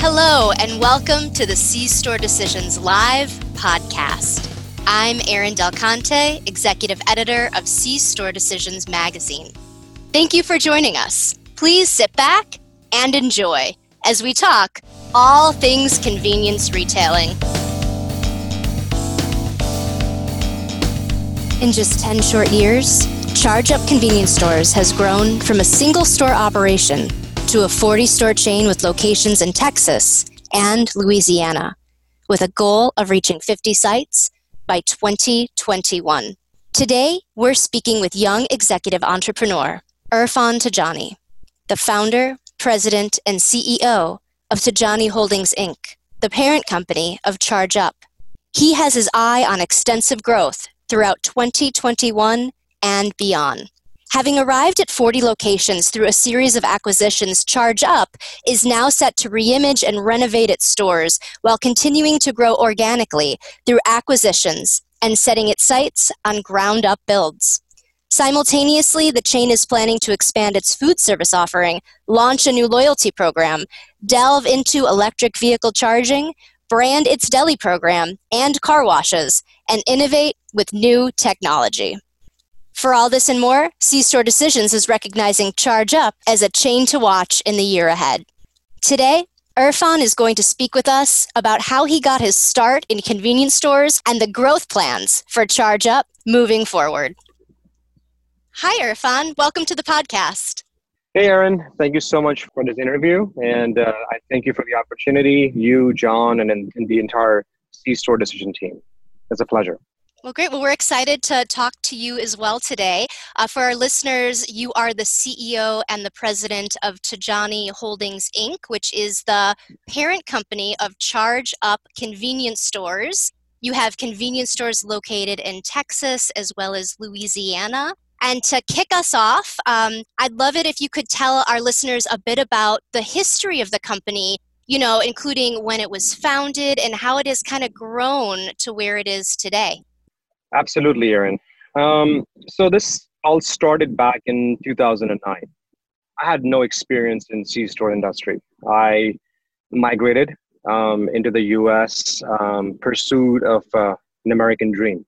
Hello, and welcome to the C Store Decisions Live podcast. I'm Erin Del Conte, Executive Editor of C Store Decisions Magazine. Thank you for joining us. Please sit back and enjoy as we talk all things convenience retailing. In just 10 short years, Charge Up Convenience Stores has grown from a single store operation to a 40 store chain with locations in Texas and Louisiana, with a goal of reaching 50 sites by 2021. Today, we're speaking with young executive entrepreneur Irfan Tajani, the founder, president, and CEO of Tajani Holdings Inc., the parent company of Charge Up. He has his eye on extensive growth throughout 2021 and beyond. Having arrived at 40 locations through a series of acquisitions, Charge Up is now set to reimage and renovate its stores while continuing to grow organically through acquisitions and setting its sights on ground up builds. Simultaneously, the chain is planning to expand its food service offering, launch a new loyalty program, delve into electric vehicle charging, brand its deli program and car washes, and innovate with new technology. For all this and more, C Store Decisions is recognizing Charge Up as a chain to watch in the year ahead. Today, Irfan is going to speak with us about how he got his start in convenience stores and the growth plans for Charge Up moving forward. Hi, Irfan. Welcome to the podcast. Hey, Erin. Thank you so much for this interview. And uh, I thank you for the opportunity, you, John, and, and the entire C Store Decision team. It's a pleasure. Well, great. Well, we're excited to talk to you as well today. Uh, for our listeners, you are the CEO and the president of Tajani Holdings Inc., which is the parent company of Charge Up Convenience Stores. You have convenience stores located in Texas as well as Louisiana. And to kick us off, um, I'd love it if you could tell our listeners a bit about the history of the company, you know, including when it was founded and how it has kind of grown to where it is today. Absolutely, Erin. Um, so this all started back in 2009. I had no experience in C-store industry. I migrated um, into the U.S. Um, pursuit of uh, an American dream.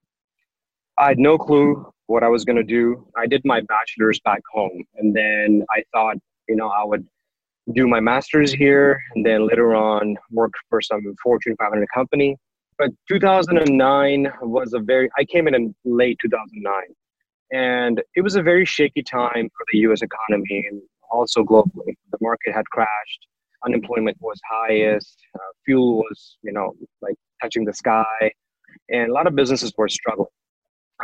I had no clue what I was going to do. I did my bachelor's back home, and then I thought, you know, I would do my master's here, and then later on work for some Fortune 500 company but 2009 was a very i came in in late 2009 and it was a very shaky time for the us economy and also globally. The market had crashed unemployment was highest uh, fuel was you know like touching the sky and a lot of businesses were struggling.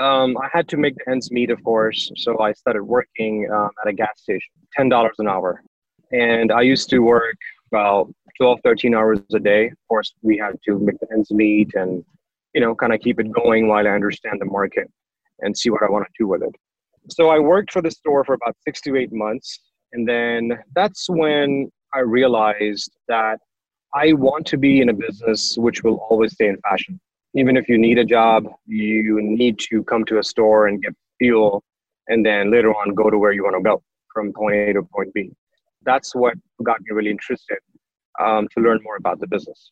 Um, i had to make the ends meet of course so i started working um, at a gas station $10 an hour. And i used to work about 12, 13 hours a day. Of course, we had to make the ends meet and, you know, kind of keep it going while I understand the market and see what I want to do with it. So I worked for the store for about six to eight months. And then that's when I realized that I want to be in a business which will always stay in fashion. Even if you need a job, you need to come to a store and get fuel and then later on go to where you want to go from point A to point B. That's what got me really interested um, to learn more about the business.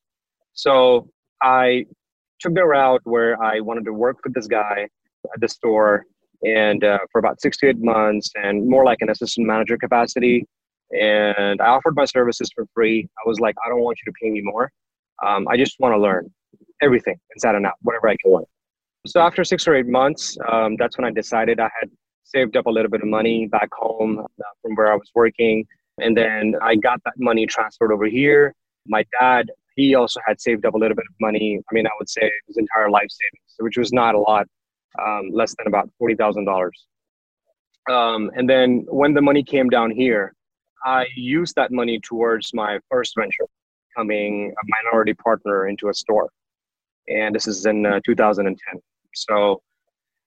So I took the route where I wanted to work with this guy at the store and uh, for about six to eight months and more like an assistant manager capacity. And I offered my services for free. I was like, I don't want you to pay me more. Um, I just want to learn everything inside and out, whatever I can learn. So after six or eight months, um, that's when I decided I had saved up a little bit of money back home uh, from where I was working. And then I got that money transferred over here. My dad, he also had saved up a little bit of money. I mean, I would say his entire life savings, which was not a lot, um, less than about $40,000. Um, and then when the money came down here, I used that money towards my first venture, becoming a minority partner into a store. And this is in uh, 2010. So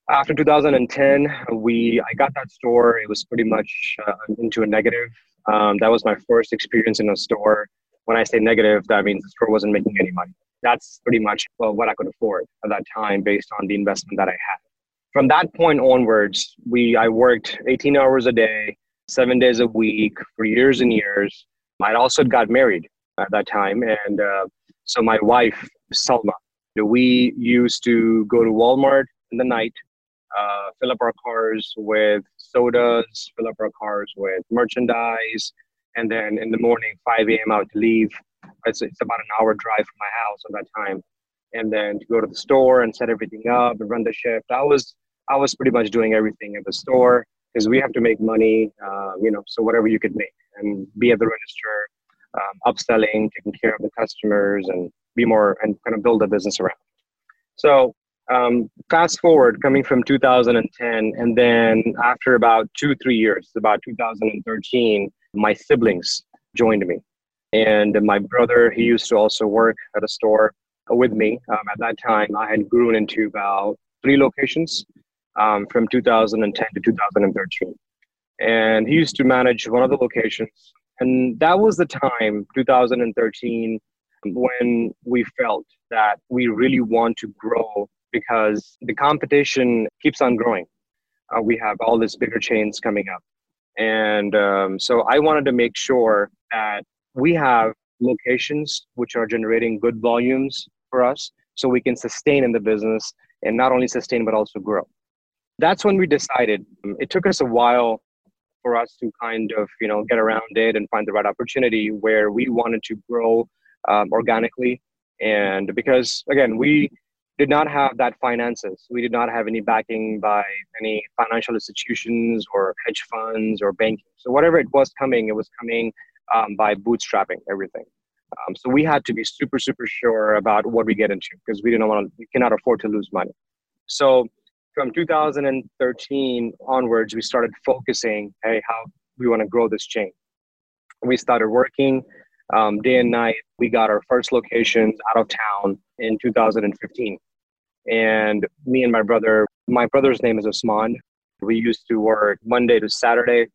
after 2010, we I got that store. It was pretty much uh, into a negative. Um, that was my first experience in a store. When I say negative, that means the store wasn't making any money. That's pretty much well, what I could afford at that time based on the investment that I had. From that point onwards, we I worked 18 hours a day, seven days a week for years and years. I also got married at that time. And uh, so my wife, Salma, we used to go to Walmart in the night, uh, fill up our cars with sodas, fill up our cars with merchandise, and then in the morning, 5 a.m., I would leave. It's, it's about an hour drive from my house at that time, and then to go to the store and set everything up and run the shift. I was I was pretty much doing everything at the store because we have to make money, uh, you know, so whatever you could make and be at the register, um, upselling, taking care of the customers, and be more and kind of build a business around. So um, fast forward coming from 2010 and then after about two three years about 2013 my siblings joined me. And my brother he used to also work at a store with me. Um, at that time i had grown into about three locations um, from 2010 to 2013 and he used to manage one of the locations. And that was the time 2013 when we felt that we really want to grow because the competition keeps on growing. Uh, we have all these bigger chains coming up. And um, so I wanted to make sure that we have locations which are generating good volumes for us so we can sustain in the business and not only sustain but also grow. That's when we decided. Um, it took us a while for us to kind of you know get around it and find the right opportunity where we wanted to grow um, organically and because again we did not have that finances. We did not have any backing by any financial institutions or hedge funds or banking. So whatever it was coming, it was coming um, by bootstrapping everything. Um, so we had to be super, super sure about what we get into because we didn't want to, we cannot afford to lose money. So from 2013 onwards, we started focusing, hey, how we want to grow this chain. We started working um, day and night. We got our first locations out of town in 2015. And me and my brother, my brother's name is Osman. We used to work Monday to Saturday,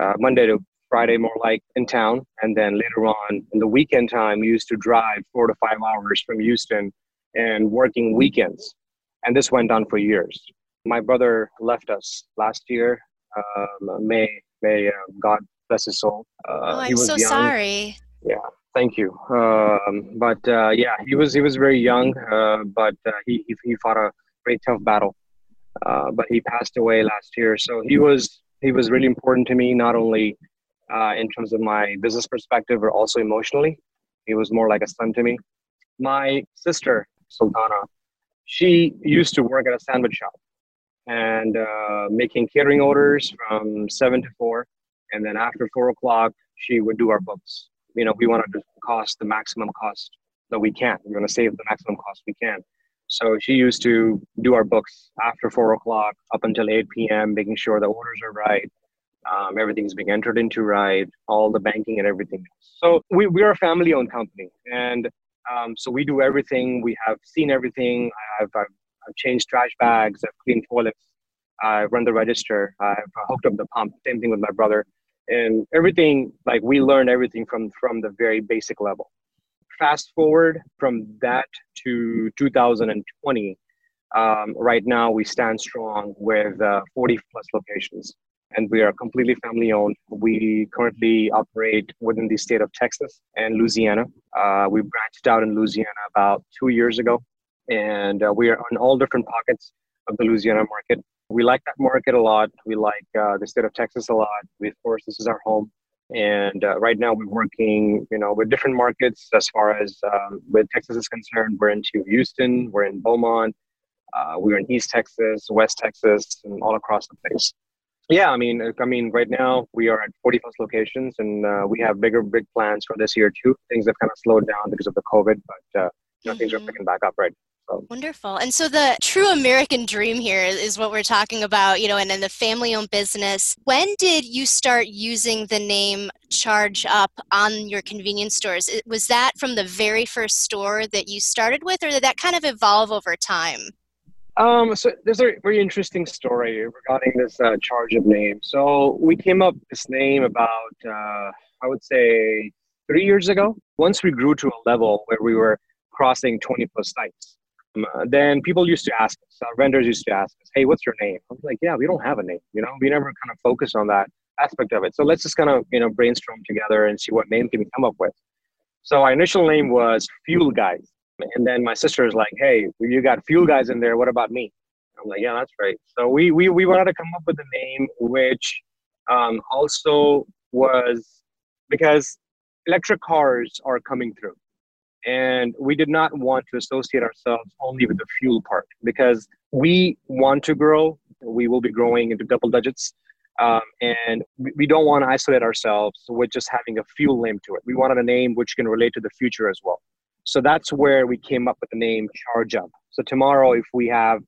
uh, Monday to Friday, more like in town. And then later on in the weekend time, we used to drive four to five hours from Houston and working weekends. And this went on for years. My brother left us last year. Um, May, May uh, God bless his soul. Uh, oh, I'm so young. sorry. Yeah, Thank you. Um, but uh, yeah, he was he was very young, uh, but uh, he, he fought a very tough battle. Uh, but he passed away last year, so he was he was really important to me, not only uh, in terms of my business perspective, but also emotionally. He was more like a son to me. My sister Sultana, she used to work at a sandwich shop and uh, making catering orders from seven to four, and then after four o'clock, she would do our books you know, we want to cost the maximum cost that we can. We want to save the maximum cost we can. So she used to do our books after four o'clock up until 8 p.m., making sure the orders are right, um, everything's being entered into right, all the banking and everything. So we, we're a family owned company. And um, so we do everything. We have seen everything. I've, I've, I've changed trash bags, I've cleaned toilets, I've run the register, I've hooked up the pump. Same thing with my brother and everything like we learned everything from from the very basic level. Fast forward from that to 2020 um, right now we stand strong with uh, 40 plus locations and we are completely family owned we currently operate within the state of texas and louisiana. Uh, we branched out in louisiana about two years ago and uh, we are on all different pockets of the louisiana market we like that market a lot. We like uh, the state of Texas a lot. We, of course, this is our home. And uh, right now, we're working, you know, with different markets as far as um, with Texas is concerned. We're into Houston, we're in Beaumont, uh, we're in East Texas, West Texas, and all across the place. Yeah, I mean, I mean, right now we are at 40 plus locations, and uh, we have bigger, big plans for this year too. Things have kind of slowed down because of the COVID, but uh, you know, mm-hmm. things are mm-hmm. picking back up right Wonderful. And so the true American dream here is what we're talking about, you know, and in the family owned business. When did you start using the name Charge Up on your convenience stores? Was that from the very first store that you started with, or did that kind of evolve over time? Um, so there's a very interesting story regarding this uh, Charge Up name. So we came up with this name about, uh, I would say, three years ago. Once we grew to a level where we were crossing 20 plus sites then people used to ask us, uh, vendors used to ask us, hey, what's your name? I was like, yeah, we don't have a name. You know, we never kind of focus on that aspect of it. So let's just kind of, you know, brainstorm together and see what name can we come up with. So our initial name was Fuel Guys. And then my sister is like, hey, you got Fuel Guys in there. What about me? I'm like, yeah, that's right. So we, we, we wanted to come up with a name which um, also was because electric cars are coming through. And we did not want to associate ourselves only with the fuel part because we want to grow. We will be growing into double digits. Um, and we, don't want to isolate ourselves with just having a fuel name to it. We wanted a name which can relate to the future as well. So that's where we came up with the name Charge Up. So tomorrow, if we have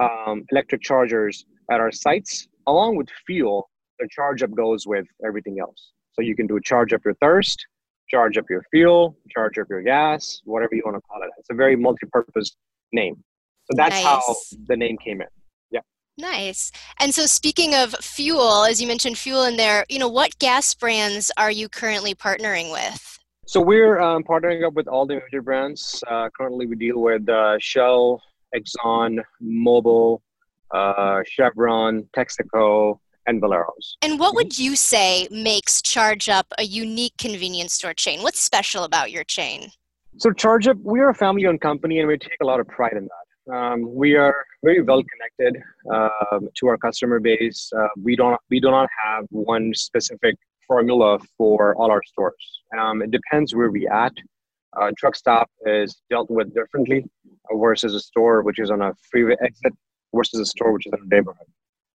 um, electric chargers at our sites, along with fuel, the charge up goes with everything else. So you can do a charge up your thirst, charge up your fuel, charge up your gas, whatever you want to call it. It's a very multi-purpose name. So that's nice. how the name came in. Yeah. Nice. And so speaking of fuel, as you mentioned fuel in there, you know, what gas brands are you currently partnering with? So we're um, partnering up with all the major brands. Uh, currently, we deal with uh, Shell, Exxon, Mobil, uh, Chevron, Texaco, and Valero's. And what would you say makes Charge Up a unique convenience store chain? What's special about your chain? So Charge Up, we are a family-owned company, and we take a lot of pride in that. Um, we are very well connected um, to our customer base. Uh, we don't we do not have one specific formula for all our stores. Um, it depends where we at. Uh, truck stop is dealt with differently versus a store which is on a freeway exit versus a store which is in a neighborhood.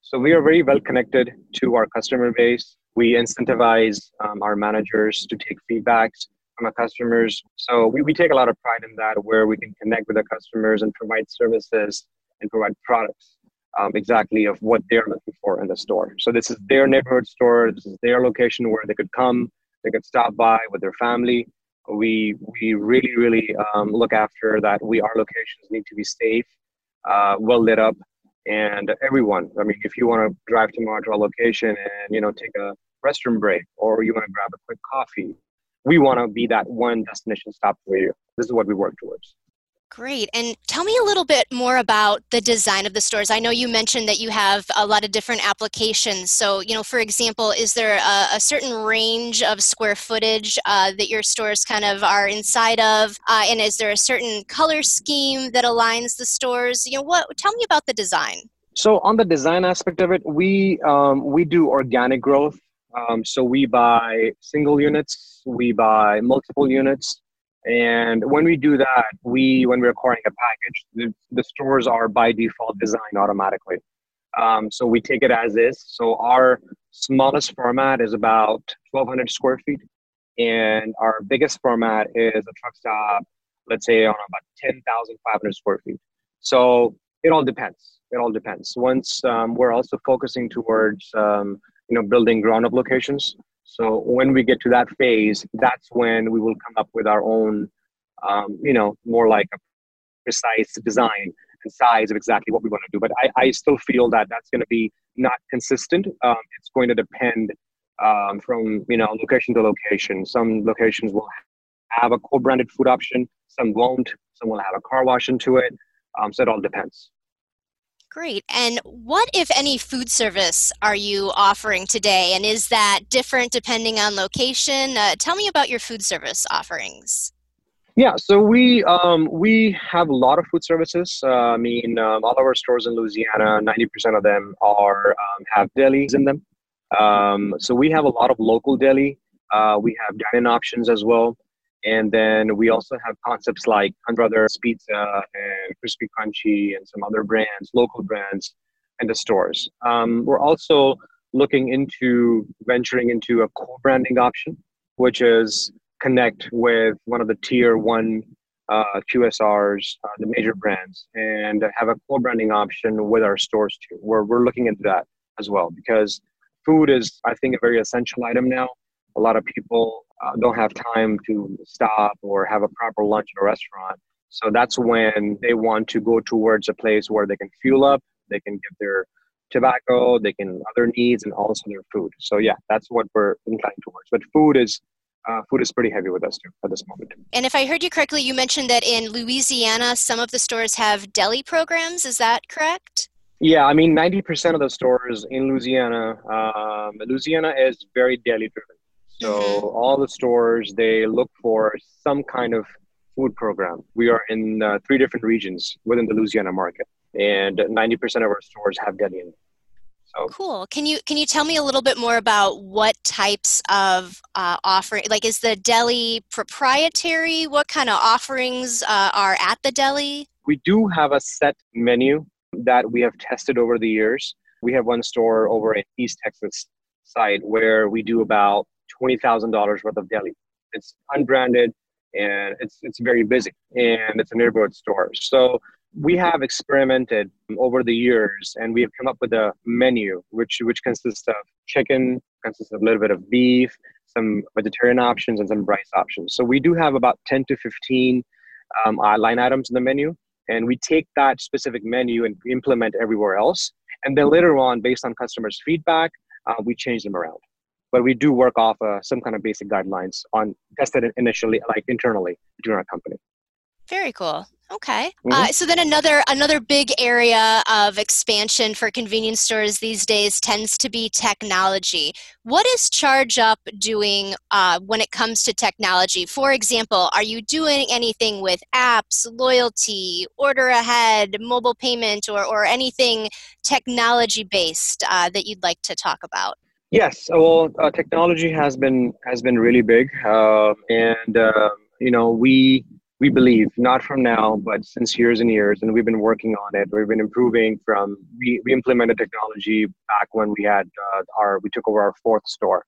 So we are very well connected to our customer base. We incentivize um, our managers to take feedbacks from our customers. So we, we take a lot of pride in that where we can connect with our customers and provide services and provide products um, exactly of what they're looking for in the store. So this is their neighborhood store. This is their location where they could come, they could stop by with their family. We we really really um, look after that. We our locations need to be safe, uh, well lit up, and everyone. I mean, if you want to drive to our location and you know take a restroom break, or you want to grab a quick coffee, we want to be that one destination stop for you. This is what we work towards. Great. And tell me a little bit more about the design of the stores. I know you mentioned that you have a lot of different applications. So, you know, for example, is there a, a certain range of square footage uh, that your stores kind of are inside of? Uh, and is there a certain color scheme that aligns the stores? You know, what? Tell me about the design. So, on the design aspect of it, we um, we do organic growth. Um, so we buy single units, we buy multiple units and when we do that, we when we're acquiring a package, the, the stores are by default designed automatically. Um, so we take it as is. So our smallest format is about 1,200 square feet, and our biggest format is a truck stop, let's say on about 10,500 square feet. So it all depends. It all depends. Once um, we're also focusing towards um, you know building ground up locations. So when we get to that phase, that's when we will come up with our own, um, you know, more like a precise design and size of exactly what we want to do. But I, I still feel that that's going to be not consistent. Um, it's going to depend um, from you know location to location. Some locations will have a co-branded food option, some won't. Some will have a car wash into it. Um, so it all depends. Great. And what, if any, food service are you offering today? And is that different depending on location? Uh, tell me about your food service offerings. Yeah, so we um, we have a lot of food services. Uh, I mean, um, all of our stores in Louisiana, ninety percent of them are um, have delis in them. Um, so we have a lot of local deli. Uh, we have dining options as well. And then we also have concepts like Hunt Brothers Pizza and Krispy Krunchy and some other brands, local brands, and the stores. Um, we're also looking into venturing into a co-branding option, which is connect with one of the tier one uh, QSRs, uh, the major brands, and have a co-branding option with our stores too. We're, we're looking into that as well because food is, I think, a very essential item now. A lot of people uh, don't have time to stop or have a proper lunch at a restaurant. So that's when they want to go towards a place where they can fuel up, they can get their tobacco, they can other needs, and also their food. So yeah, that's what we're inclined towards. But food is uh, food is pretty heavy with us too at this moment. And if I heard you correctly, you mentioned that in Louisiana, some of the stores have deli programs. Is that correct? Yeah, I mean, 90% of the stores in Louisiana, um, Louisiana is very deli driven. So mm-hmm. all the stores they look for some kind of food program. We are in uh, three different regions within the Louisiana market, and 90% of our stores have in So. Cool. Can you can you tell me a little bit more about what types of uh, offering? Like, is the deli proprietary? What kind of offerings uh, are at the deli? We do have a set menu that we have tested over the years. We have one store over in East Texas side where we do about twenty thousand dollars worth of deli. It's unbranded and it's it's very busy and it's a neighborhood store. So we have experimented over the years and we have come up with a menu which which consists of chicken, consists of a little bit of beef, some vegetarian options and some rice options. So we do have about 10 to 15 um, uh, line items in the menu and we take that specific menu and implement everywhere else and then later on based on customers feedback uh, we change them around but we do work off uh, some kind of basic guidelines on tested initially like internally during our company. Very cool. Okay. Mm-hmm. uh, so then another another big area of expansion for convenience stores these days tends to be technology. What is charge up doing uh, when it comes to technology? For example are you doing anything with apps loyalty order ahead mobile payment or, or anything technology based uh, that you'd like to talk about Yes, well, uh, technology has been has been really big, uh, and uh, you know we we believe not from now, but since years and years, and we've been working on it. We've been improving from we, we implemented technology back when we had uh, our we took over our fourth store,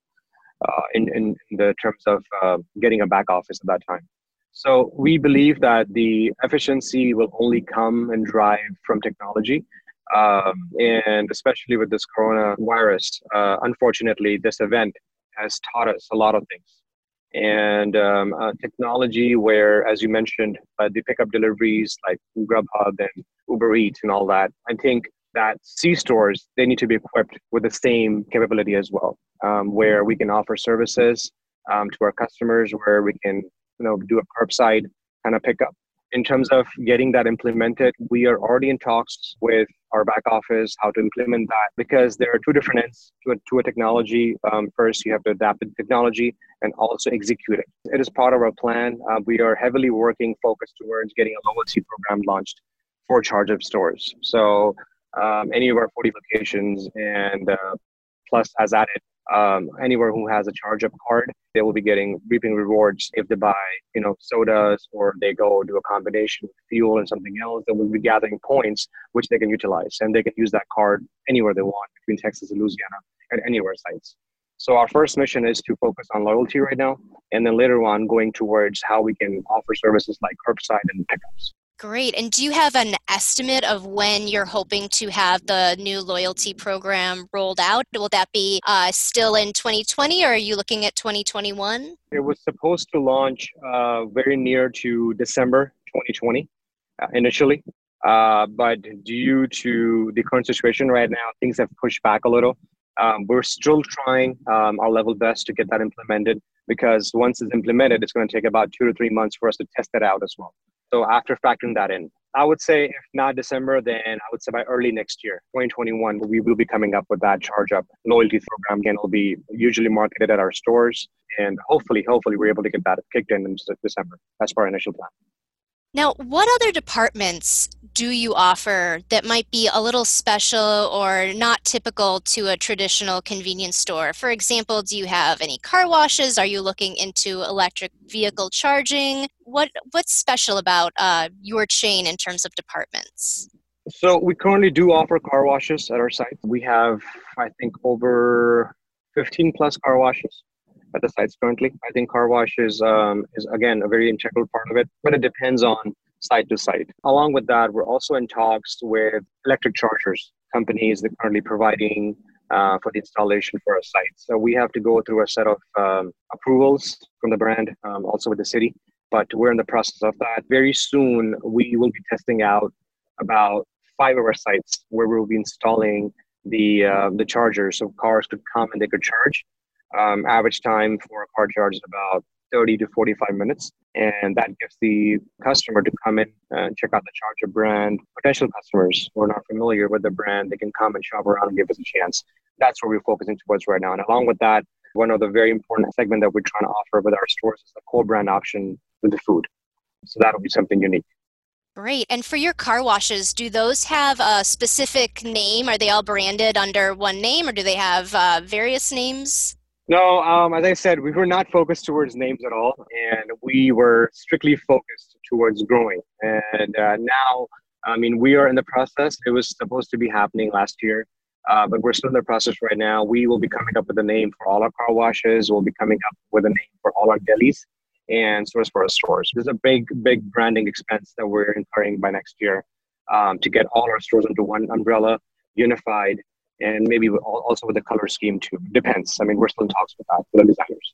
uh, in, in the terms of uh, getting a back office at that time. So we believe that the efficiency will only come and drive from technology um, and especially with this coronavirus, uh, unfortunately, this event has taught us a lot of things. And um, uh, technology, where, as you mentioned, uh, the pickup deliveries like Grubhub and Uber Eats and all that, I think that C stores they need to be equipped with the same capability as well, um, where we can offer services um, to our customers, where we can you know do a curbside kind of pickup in terms of getting that implemented, we are already in talks with our back office how to implement that because there are two different ends to a, to a technology. Um, first, you have to adapt the technology and also execute it. It is part of our plan. Uh, we are heavily working focused towards getting a loyalty program launched for charge up stores. So um, any of our 40 locations and uh, plus as added um, anywhere who has a charge up card they will be getting reaping rewards. If they buy you know sodas or they go do a combination of fuel and something else they will be gathering points which they can utilize and they can use that card anywhere they want between texas and louisiana and anywhere sites. So our first mission is to focus on loyalty right now and then later on going towards how we can offer services like curbside and pickups Great. And do you have an estimate of when you're hoping to have the new loyalty program rolled out? Will that be uh, still in 2020 or are you looking at 2021? It was supposed to launch uh, very near to December 2020 uh, initially. Uh, but due to the current situation right now, things have pushed back a little. Um, we're still trying um, our level best to get that implemented because once it's implemented, it's going to take about two to three months for us to test it out as well. So after factoring that in, I would say if not December, then I would say by early next year, 2021, we will be coming up with that charge up loyalty program. Again, it'll be usually marketed at our stores, and hopefully, hopefully, we're able to get that kicked in in December. That's our initial plan. Now, what other departments do you offer that might be a little special or not typical to a traditional convenience store? For example, do you have any car washes? Are you looking into electric vehicle charging? What what's special about uh, your chain in terms of departments? So we currently do offer car washes at our site. We have, I think, over 15 plus car washes at the sites currently. I think car wash is, um, is again a very integral part of it, but it depends on site to site. Along with that, we're also in talks with electric chargers companies that are currently providing uh, for the installation for our site. So we have to go through a set of um, approvals from the brand, um, also with the city. But we're in the process of that. Very soon, we will be testing out about five of our sites where we'll be installing the uh, the chargers, so cars could come and they could charge. Um, average time for a car charge is about 30 to 45 minutes. And that gives the customer to come in and check out the Charger brand. Potential customers who are not familiar with the brand, they can come and shop around and give us a chance. That's where we're focusing towards right now. And along with that, one of the very important segment that we're trying to offer with our stores is the co-brand option with the food. So that'll be something unique. Great. And for your car washes, do those have a specific name? Are they all branded under one name or do they have uh, various names? No, um, as I said, we were not focused towards names at all, and we were strictly focused towards growing. And uh, now, I mean, we are in the process. It was supposed to be happening last year, uh, but we're still in the process right now. We will be coming up with a name for all our car washes. We'll be coming up with a name for all our delis and stores for our stores. There's a big, big branding expense that we're incurring by next year um, to get all our stores under one umbrella, unified, and maybe also with the color scheme too. Depends. I mean, we're still in talks with that with the designers.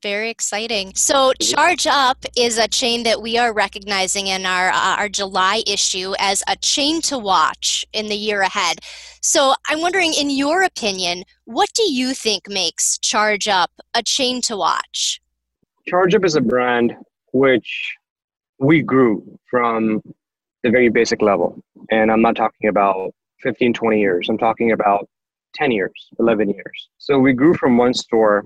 Very exciting. So, Charge Up is a chain that we are recognizing in our uh, our July issue as a chain to watch in the year ahead. So, I'm wondering, in your opinion, what do you think makes Charge Up a chain to watch? Charge Up is a brand which we grew from the very basic level, and I'm not talking about 15, 20 years. I'm talking about 10 years, 11 years. So we grew from one store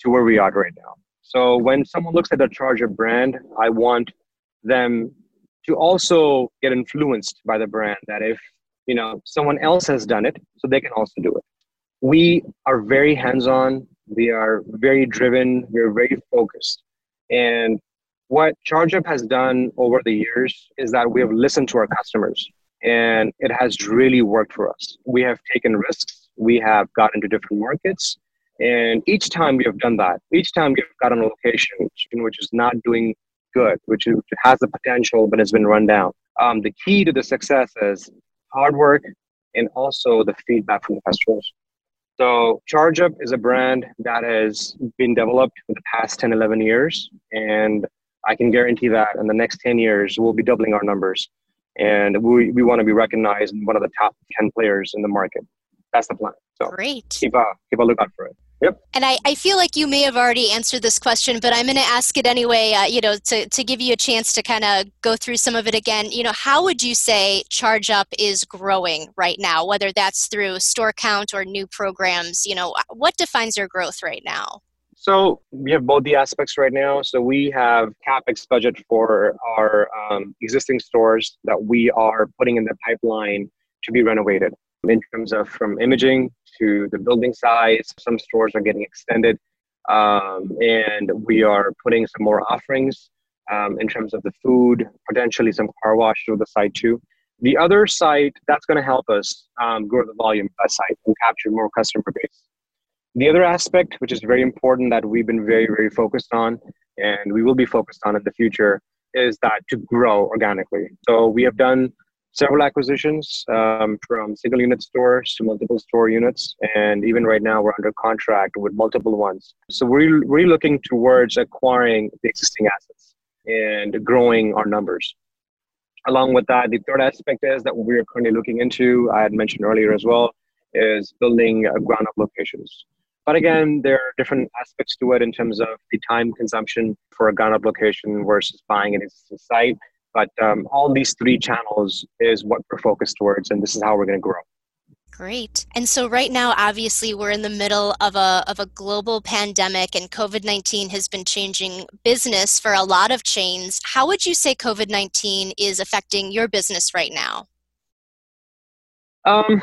to where we are right now. So when someone looks at the Charge Up brand, I want them to also get influenced by the brand that if you know someone else has done it so they can also do it we are very hands-on we are very driven we're very focused and what ChargeUp has done over the years is that we have listened to our customers and it has really worked for us. We have taken risks, we have got into different markets, and each time we have done that, each time we've got on a location which is not doing good, which, which has the potential but has been run down. Um, the key to the success is hard work and also the feedback from the customers. So ChargeUp is a brand that has been developed in the past 10, 11 years. And I can guarantee that in the next 10 years, we'll be doubling our numbers and we, we want to be recognized one of the top 10 players in the market. That's the plan. So Great. Keep a, keep a lookout for it. Yep. And I, I feel like you may have already answered this question, but I'm going to ask it anyway, uh, you know, to, to give you a chance to kind of go through some of it again. You know, how would you say Charge Up is growing right now, whether that's through store count or new programs? You know, what defines your growth right now? So we have both the aspects right now. So we have capex budget for our um, existing stores that we are putting in the pipeline to be renovated in terms of from imaging to the building size. Some stores are getting extended, um, and we are putting some more offerings um, in terms of the food, potentially some car wash to the site too. The other site that's going to help us um, grow the volume of that site and capture more customer base. The other aspect, which is very important that we've been very, very focused on, and we will be focused on in the future, is that to grow organically. So we have done several acquisitions um, from single unit stores to multiple store units, and even right now we're under contract with multiple ones. So we're really looking towards acquiring the existing assets and growing our numbers. Along with that, the third aspect is that we're currently looking into, I had mentioned earlier as well, is building ground up locations. But again, there are different aspects to it in terms of the time consumption for a ground up location versus buying an existing site. But um, all these three channels is what we're focused towards, and this is how we're going to grow. Great. And so right now, obviously, we're in the middle of a, of a global pandemic, and COVID 19 has been changing business for a lot of chains. How would you say COVID 19 is affecting your business right now? Um,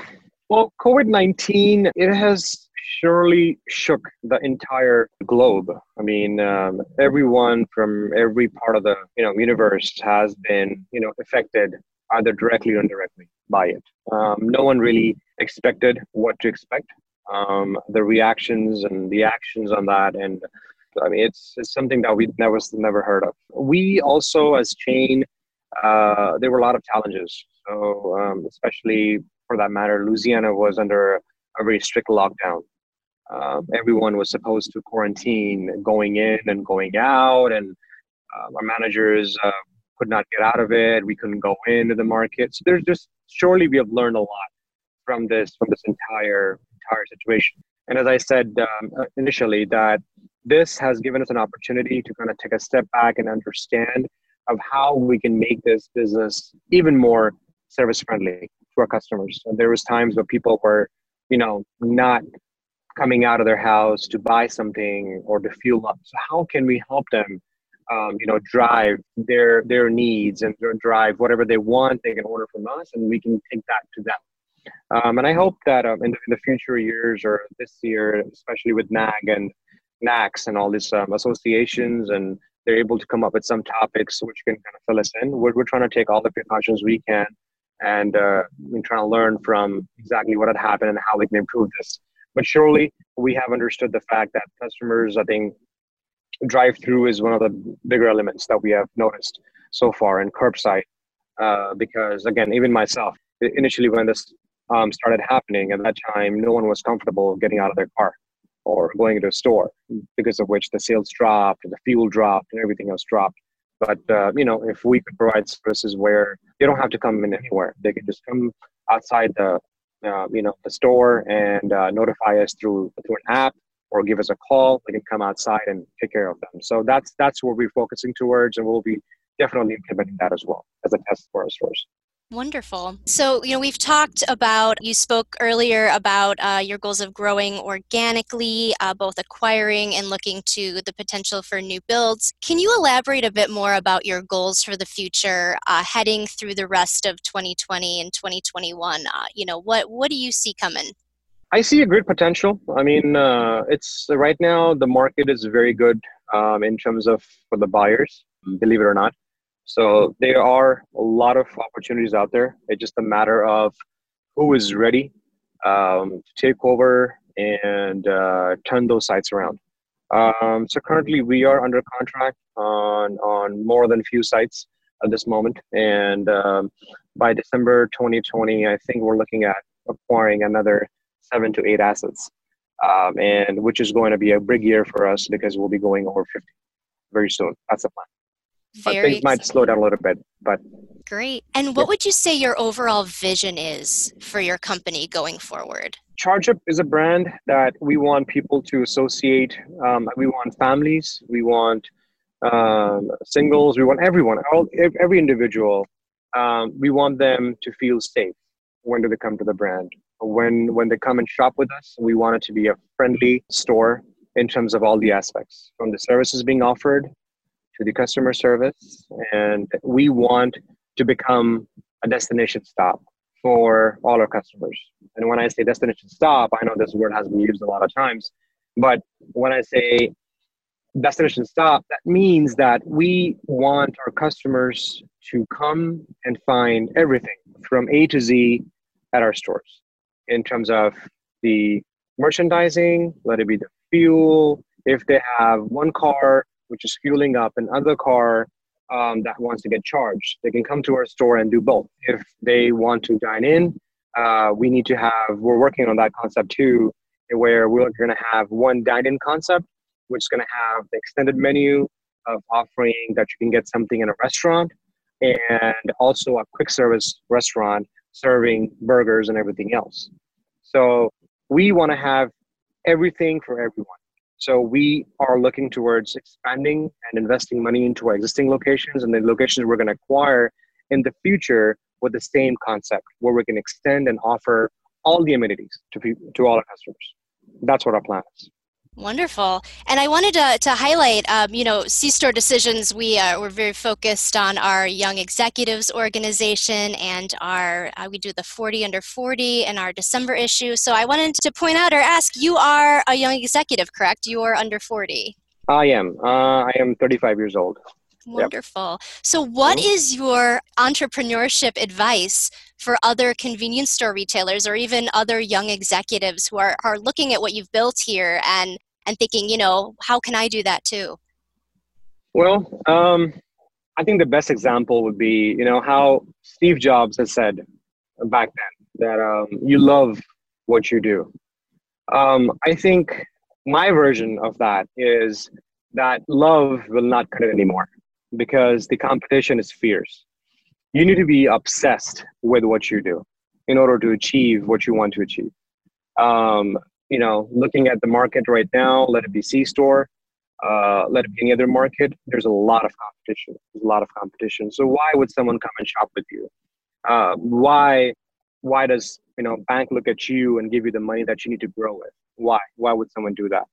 well, COVID 19, it has surely shook the entire globe. I mean, um, everyone from every part of the you know universe has been you know affected either directly or indirectly by it. Um, no one really expected what to expect. Um, the reactions and the actions on that, and I mean, it's, it's something that we never never heard of. We also, as chain, uh, there were a lot of challenges. So, um, especially for that matter, Louisiana was under a very strict lockdown um, everyone was supposed to quarantine going in and going out, and uh, our managers uh, could not get out of it. We couldn't go into the market. So there's just surely we have learned a lot from this from this entire entire situation. And as I said um, uh, initially, that this has given us an opportunity to kind of take a step back and understand of how we can make this business even more service friendly to our customers. And there was times where people were, you know, not coming out of their house to buy something or to fuel up. So how can we help them, um, you know, drive their their needs and drive whatever they want? They can order from us, and we can take that to them. Um, and I hope that um, in, the, future years or this year, especially with NAG and NACS and all these um, associations, and they're able to come up with some topics which can kind of fill us in. We're, we're trying to take all the precautions we can and uh, we're trying to learn from exactly what had happened and how we can improve this. But surely we have understood the fact that customers, I think, drive through is one of the bigger elements that we have noticed so far in curbside. Uh, because again, even myself, initially when this um, started happening, at that time, no one was comfortable getting out of their car or going into a store because of which the sales dropped, the fuel dropped, and everything else dropped. But uh, you know, if we could provide services where they don't have to come in anywhere, they can just come outside the uh, you know the store and uh, notify us through through an app or give us a call. They can come outside and take care of them. So that's that's what we're focusing towards, and we'll be definitely implementing that as well as a test for our stores. Wonderful. So, you know, we've talked about, you spoke earlier about uh, your goals of growing organically, uh, both acquiring and looking to the potential for new builds. Can you elaborate a bit more about your goals for the future uh, heading through the rest of 2020 and 2021? Uh, you know, what, what do you see coming? I see a great potential. I mean, uh, it's right now the market is very good um, in terms of for the buyers, believe it or not. So there are a lot of opportunities out there. It's just a matter of who is ready um, to take over and uh, turn those sites around. Um, so currently we are under contract on on more than a few sites at this moment, and um, by December 2020, I think we're looking at acquiring another seven to eight assets, um, and which is going to be a big year for us because we'll be going over 50 very soon. That's the plan. Very things might slow down a little bit, but great. And what yeah. would you say your overall vision is for your company going forward? ChargeUp is a brand that we want people to associate. Um, we want families. We want um, singles. We want everyone, all, every individual. Um, we want them to feel safe when do they come to the brand. When when they come and shop with us, we want it to be a friendly store in terms of all the aspects, from the services being offered to the customer service, and we want to become a destination stop for all our customers. And when I say destination stop, I know this word has been used a lot of times, but when I say destination stop, that means that we want our customers to come and find everything from A to Z at our stores in terms of the merchandising, let it be the fuel. If they have one car which is fueling up another car um, that wants to get charged. They can come to our store and do both. If they want to dine in, uh, we need to have, we're working on that concept too, where we're going to have one dine in concept, which is going to have the extended menu of offering that you can get something in a restaurant and also a quick service restaurant serving burgers and everything else. So we want to have everything for everyone. So we are looking towards expanding and investing money into our existing locations and the locations we're going to acquire in the future with the same concept, where we can extend and offer all the amenities to to all our customers. That's what our plan is. Wonderful. And I wanted to, to highlight, um, you know, C-Store Decisions, we, uh, we're very focused on our Young Executives organization and our, uh, we do the 40 under 40 in our December issue. So I wanted to point out or ask, you are a young executive, correct? You are under 40. I am. Uh, I am 35 years old. Wonderful. Yep. So, what mm-hmm. is your entrepreneurship advice for other convenience store retailers or even other young executives who are, are looking at what you've built here and, and thinking, you know, how can I do that too? Well, um, I think the best example would be, you know, how Steve Jobs has said back then that um, you love what you do. Um, I think my version of that is that love will not cut it anymore because the competition is fierce. You need to be obsessed with what you do in order to achieve what you want to achieve. Um, you know, looking at the market right now, let it be C store, uh, let it be any other market, there's a lot of competition. There's a lot of competition. So why would someone come and shop with you? Uh, why why does you know bank look at you and give you the money that you need to grow with why why would someone do that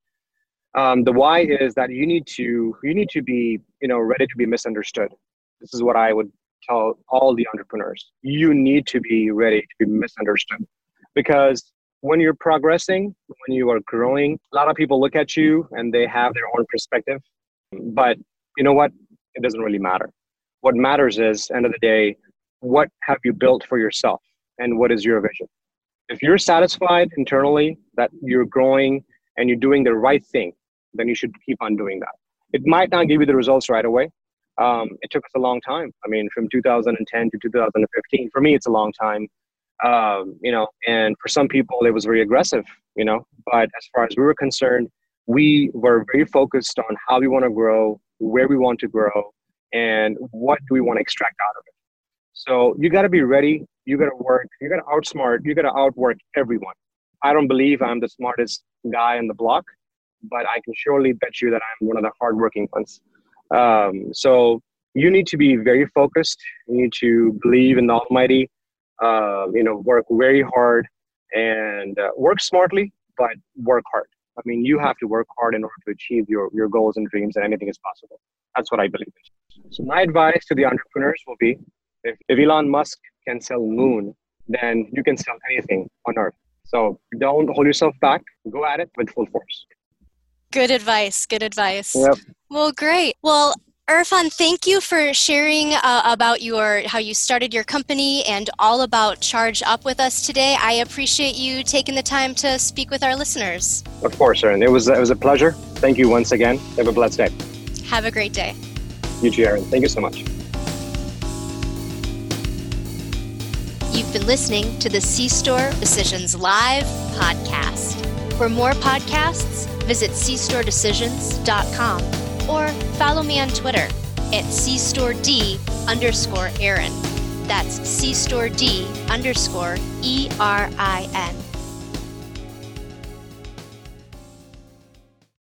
um, the why is that you need to you need to be you know ready to be misunderstood this is what i would tell all the entrepreneurs you need to be ready to be misunderstood. Because when you're progressing when you are growing a lot of people look at you and they have their own perspective. But you know what? It doesn't really matter. What matters is end of the day what have you built for yourself and what is your vision? If you're satisfied internally that you're growing and you're doing the right thing then you should keep on doing that. It might not give you the results right away um, it took us a long time. I mean from 2010 to 2015 for me it's a long time. Um, you know and for some people it was very aggressive you know. But as far as we were concerned we were very focused on how we want to grow where we want to grow and what do we want to extract out of it. So you got to be ready you got to work you got to outsmart you got to outwork everyone. I don't believe i'm the smartest guy on the block but i can surely bet you that i'm one of the hardworking ones um, so you need to be very focused. You need to believe in the almighty uh, you know work very hard and uh, work smartly but work hard. I mean you have to work hard in order to achieve your, your goals and dreams and anything is possible. That's what i believe in. So my advice to the entrepreneurs will be if, if elon musk can sell moon then you can sell anything on earth. So don't hold yourself back. Go at it with full force good advice good advice yep. well great well Irfan, thank you for sharing uh, about your how you started your company and all about Charge Up with us today. I appreciate you taking the time to speak with our listeners. Of course, Erin. It was it was a pleasure. Thank you once again. Have a blessed day. Have a great day. You too, Erin. Thank you so much. You've been listening to the C Store Decisions Live podcast. For more podcasts, visit cstoredecisions.com or follow me on Twitter at cstored underscore Erin. That's cstored underscore E R I N.